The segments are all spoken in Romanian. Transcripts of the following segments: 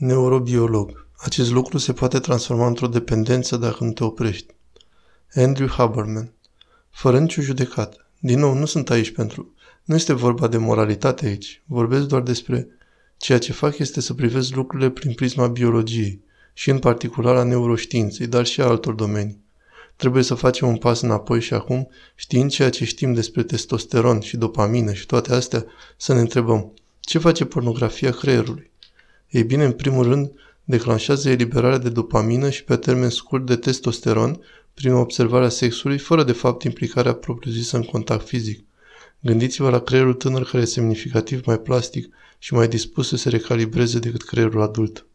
Neurobiolog. Acest lucru se poate transforma într-o dependență dacă nu te oprești. Andrew Haberman. Fără nicio judecată. Din nou, nu sunt aici pentru... Nu este vorba de moralitate aici. Vorbesc doar despre... Ceea ce fac este să privesc lucrurile prin prisma biologiei și în particular a neuroștiinței, dar și a altor domenii. Trebuie să facem un pas înapoi și acum, știind ceea ce știm despre testosteron și dopamină și toate astea, să ne întrebăm, ce face pornografia creierului? Ei bine, în primul rând, declanșează eliberarea de dopamină și pe termen scurt de testosteron prin observarea sexului, fără de fapt implicarea propriu-zisă în contact fizic. Gândiți-vă la creierul tânăr care e semnificativ mai plastic și mai dispus să se recalibreze decât creierul adult.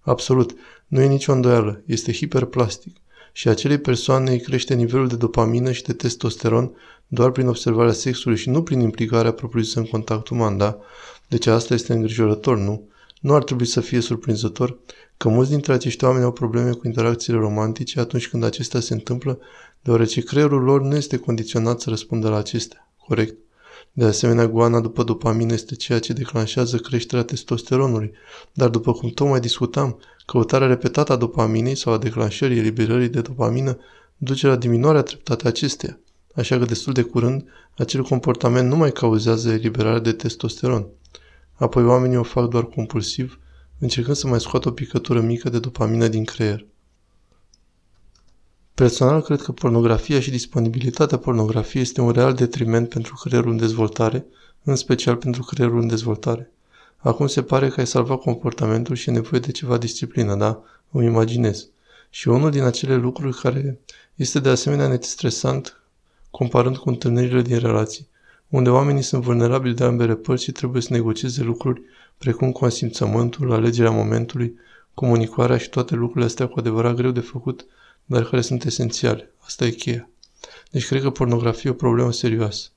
Absolut, nu e nicio îndoială, este hiperplastic și acelei persoane îi crește nivelul de dopamină și de testosteron doar prin observarea sexului și nu prin implicarea propriu-zisă în contact uman, da? Deci asta este îngrijorător, nu? Nu ar trebui să fie surprinzător că mulți dintre acești oameni au probleme cu interacțiile romantice atunci când acestea se întâmplă, deoarece creierul lor nu este condiționat să răspundă la acestea. Corect? De asemenea, goana după dopamină este ceea ce declanșează creșterea testosteronului, dar după cum tocmai discutam, căutarea repetată a dopaminei sau a declanșării eliberării de dopamină duce la diminuarea treptată a acesteia, așa că destul de curând acel comportament nu mai cauzează eliberarea de testosteron. Apoi oamenii o fac doar compulsiv, încercând să mai scoată o picătură mică de dopamină din creier. Personal, cred că pornografia și disponibilitatea pornografiei este un real detriment pentru creierul în dezvoltare, în special pentru creierul în dezvoltare. Acum se pare că ai salvat comportamentul și e nevoie de ceva disciplină, da? Îmi imaginez. Și unul din acele lucruri care este de asemenea netstresant comparând cu întâlnirile din relații, unde oamenii sunt vulnerabili de ambele părți și trebuie să negocieze lucruri precum consimțământul, alegerea momentului, comunicarea și toate lucrurile astea cu adevărat greu de făcut, dar care sunt esențiale. Asta e cheia. Deci cred că pornografia e o problemă serioasă.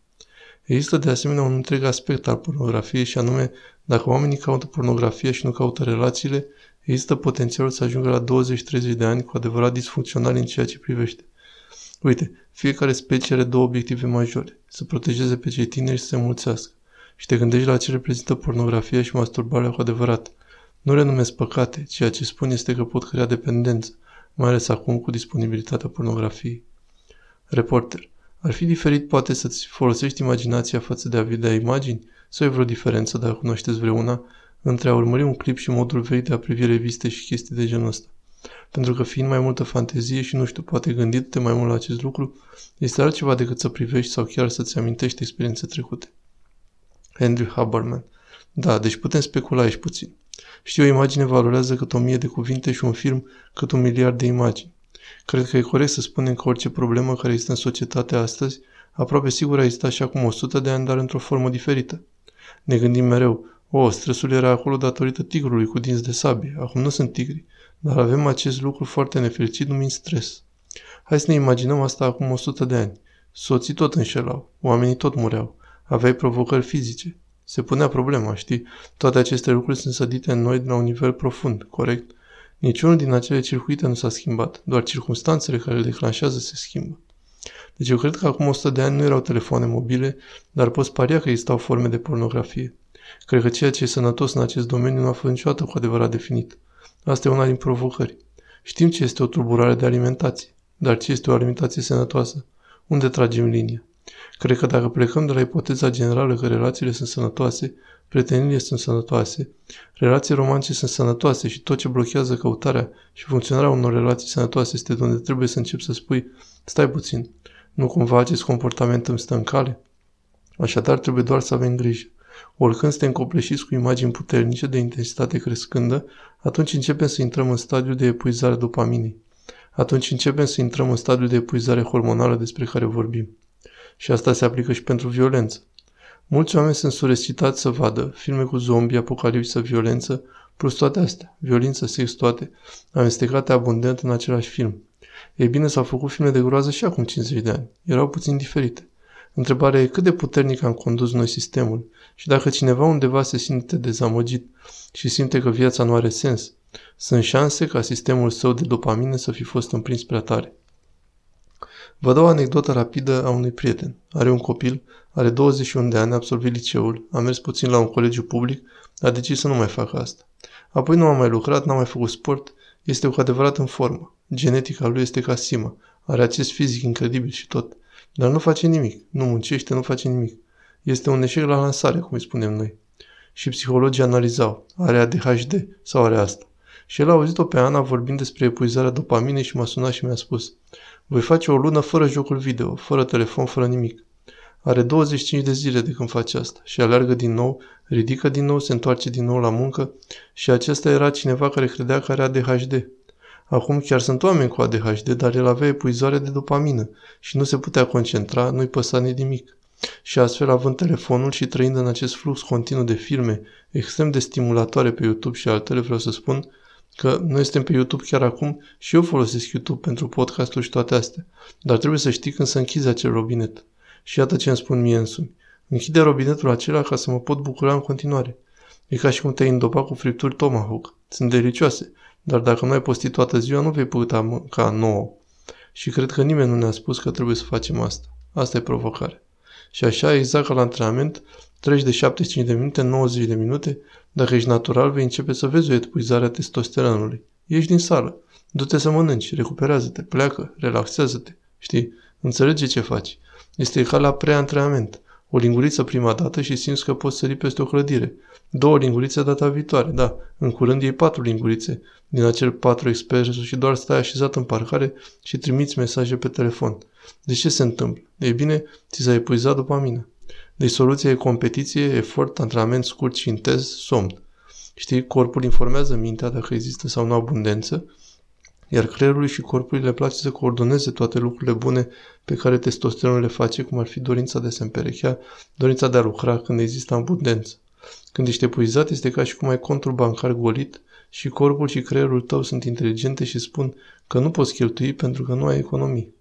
Există de asemenea un întreg aspect al pornografiei și anume, dacă oamenii caută pornografie și nu caută relațiile, există potențialul să ajungă la 20-30 de ani cu adevărat disfuncționali în ceea ce privește. Uite, fiecare specie are două obiective majore. Să protejeze pe cei tineri și să se mulțească. Și te gândești la ce reprezintă pornografia și masturbarea cu adevărat. Nu le numesc păcate, ceea ce spun este că pot crea dependență, mai ales acum cu disponibilitatea pornografiei. Reporter. Ar fi diferit poate să-ți folosești imaginația față de a vedea imagini? Sau e vreo diferență, dacă cunoașteți vreuna, între a urmări un clip și modul vechi de a privi reviste și chestii de genul ăsta? Pentru că fiind mai multă fantezie și nu știu, poate gândit-te mai mult la acest lucru, este altceva decât să privești sau chiar să-ți amintești experiențe trecute. Andrew Haberman Da, deci putem specula aici puțin. Știu, o imagine valorează cât o mie de cuvinte și un film cât un miliard de imagini. Cred că e corect să spunem că orice problemă care există în societate astăzi, aproape sigur a existat și acum 100 de ani, dar într-o formă diferită. Ne gândim mereu, o, stresul era acolo datorită tigrului cu dinți de sabie, acum nu sunt tigri, dar avem acest lucru foarte nefericit numit stres. Hai să ne imaginăm asta acum 100 de ani. Soții tot înșelau, oamenii tot mureau, aveai provocări fizice. Se punea problema, știi? Toate aceste lucruri sunt sădite în noi la un nivel profund, corect? Niciunul din acele circuite nu s-a schimbat, doar circunstanțele care le declanșează se schimbă. Deci eu cred că acum 100 de ani nu erau telefoane mobile, dar poți paria că existau forme de pornografie. Cred că ceea ce e sănătos în acest domeniu nu a fost niciodată cu adevărat definit. Asta e una din provocări. Știm ce este o tulburare de alimentație, dar ce este o alimentație sănătoasă? Unde tragem linia? Cred că dacă plecăm de la ipoteza generală că relațiile sunt sănătoase, prieteniile sunt sănătoase, relații romantice sunt sănătoase și tot ce blochează căutarea și funcționarea unor relații sănătoase este de unde trebuie să începi să spui, stai puțin, nu cumva acest comportament îmi stă în cale? Așadar, trebuie doar să avem grijă. Oricând suntem copleșiți cu imagini puternice de intensitate crescândă, atunci începem să intrăm în stadiul de epuizare dopaminei. Atunci începem să intrăm în stadiul de epuizare hormonală despre care vorbim. Și asta se aplică și pentru violență. Mulți oameni sunt surescitați să vadă filme cu zombi, apocalipsă, violență, plus toate astea, violență, sex, toate, amestecate abundent în același film. Ei bine, s-au făcut filme de groază și acum 50 de ani. Erau puțin diferite. Întrebarea e cât de puternic am condus noi sistemul și dacă cineva undeva se simte dezamăgit și simte că viața nu are sens, sunt șanse ca sistemul său de dopamină să fi fost împrins prea tare. Vă dau o anecdotă rapidă a unui prieten. Are un copil, are 21 de ani, a absolvit liceul, a mers puțin la un colegiu public, a decis să nu mai facă asta. Apoi nu a mai lucrat, n-a mai făcut sport, este cu adevărat în formă. Genetica lui este ca Sima. Are acest fizic incredibil și tot. Dar nu face nimic. Nu muncește, nu face nimic. Este un eșec la lansare, cum îi spunem noi. Și psihologii analizau. Are ADHD sau are asta? Și el a auzit-o pe Ana vorbind despre epuizarea dopaminei și m-a sunat și mi-a spus Voi face o lună fără jocul video, fără telefon, fără nimic. Are 25 de zile de când face asta și alergă din nou, ridică din nou, se întoarce din nou la muncă și acesta era cineva care credea că are ADHD. Acum chiar sunt oameni cu ADHD, dar el avea epuizare de dopamină și nu se putea concentra, nu-i păsa nimic. Și astfel, având telefonul și trăind în acest flux continuu de filme extrem de stimulatoare pe YouTube și altele, vreau să spun că noi suntem pe YouTube chiar acum și eu folosesc YouTube pentru podcastul și toate astea. Dar trebuie să știi când să închizi acel robinet. Și iată ce îmi spun mie însumi. Închide robinetul acela ca să mă pot bucura în continuare. E ca și cum te-ai îndopa cu fripturi tomahawk. Sunt delicioase, dar dacă nu ai postit toată ziua, nu vei putea mânca nouă. Și cred că nimeni nu ne-a spus că trebuie să facem asta. Asta e provocare. Și așa, exact ca la antrenament, treci de 75 de minute, 90 de minute, dacă ești natural, vei începe să vezi o epuizare a testosteronului. Ești din sală. Du-te să mănânci, recuperează-te, pleacă, relaxează-te. Știi? Înțelege ce faci. Este ca la preantrenament. O linguriță prima dată și simți că poți sări peste o clădire. Două lingurițe data viitoare, da. În curând iei patru lingurițe din acel patru expert și doar stai așezat în parcare și trimiți mesaje pe telefon. De ce se întâmplă? Ei bine, ți s-a epuizat dopamina. Deci soluția e competiție, efort, antrenament scurt și intens, somn. Știi, corpul informează mintea dacă există sau nu abundență, iar creierului și corpului le place să coordoneze toate lucrurile bune pe care testosteronul le face, cum ar fi dorința de a se împerechea, dorința de a lucra când există abundență. Când ești epuizat, este ca și cum ai contul bancar golit și corpul și creierul tău sunt inteligente și spun că nu poți cheltui pentru că nu ai economii.